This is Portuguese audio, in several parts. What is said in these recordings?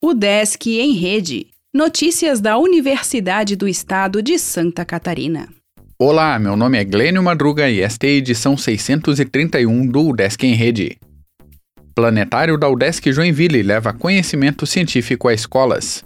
O Desk em Rede. Notícias da Universidade do Estado de Santa Catarina. Olá, meu nome é Glênio Madruga e esta é a edição 631 do Desk em Rede. Planetário da UDESC Joinville leva conhecimento científico a escolas.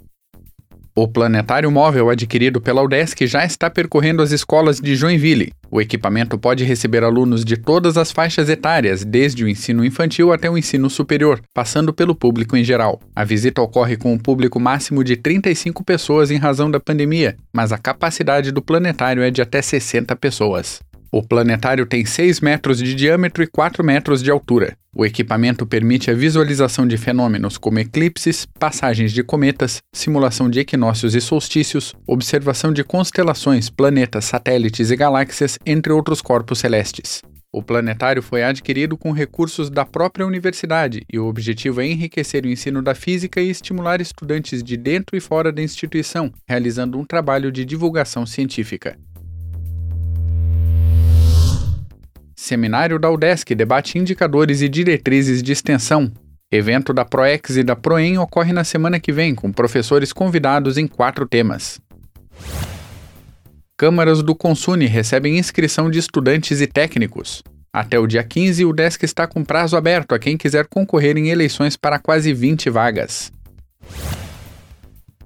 O planetário móvel adquirido pela UDESC já está percorrendo as escolas de Joinville. O equipamento pode receber alunos de todas as faixas etárias, desde o ensino infantil até o ensino superior, passando pelo público em geral. A visita ocorre com um público máximo de 35 pessoas em razão da pandemia, mas a capacidade do planetário é de até 60 pessoas. O planetário tem 6 metros de diâmetro e 4 metros de altura. O equipamento permite a visualização de fenômenos como eclipses, passagens de cometas, simulação de equinócios e solstícios, observação de constelações, planetas, satélites e galáxias, entre outros corpos celestes. O planetário foi adquirido com recursos da própria universidade e o objetivo é enriquecer o ensino da física e estimular estudantes de dentro e fora da instituição, realizando um trabalho de divulgação científica. Seminário da UDESC debate indicadores e diretrizes de extensão. Evento da ProEx e da ProEM ocorre na semana que vem, com professores convidados em quatro temas. Câmaras do Consune recebem inscrição de estudantes e técnicos. Até o dia 15, o DESC está com prazo aberto a quem quiser concorrer em eleições para quase 20 vagas.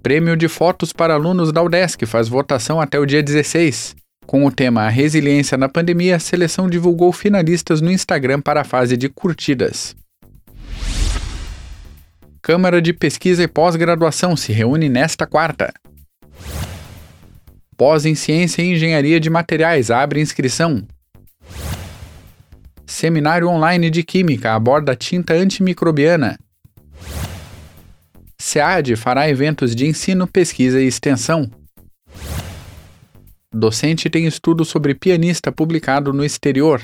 Prêmio de fotos para alunos da UDESC faz votação até o dia 16. Com o tema Resiliência na Pandemia, a seleção divulgou finalistas no Instagram para a fase de curtidas. Câmara de Pesquisa e Pós-Graduação se reúne nesta quarta. Pós em Ciência e Engenharia de Materiais abre inscrição. Seminário online de Química aborda tinta antimicrobiana. SEAD fará eventos de ensino, pesquisa e extensão. Docente tem estudo sobre pianista publicado no exterior.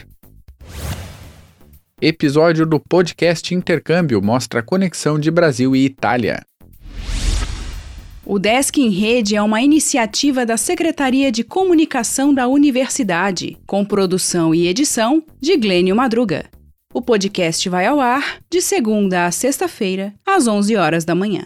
Episódio do podcast Intercâmbio mostra a conexão de Brasil e Itália. O Desk em Rede é uma iniciativa da Secretaria de Comunicação da Universidade, com produção e edição de Glênio Madruga. O podcast vai ao ar de segunda a sexta-feira, às 11 horas da manhã.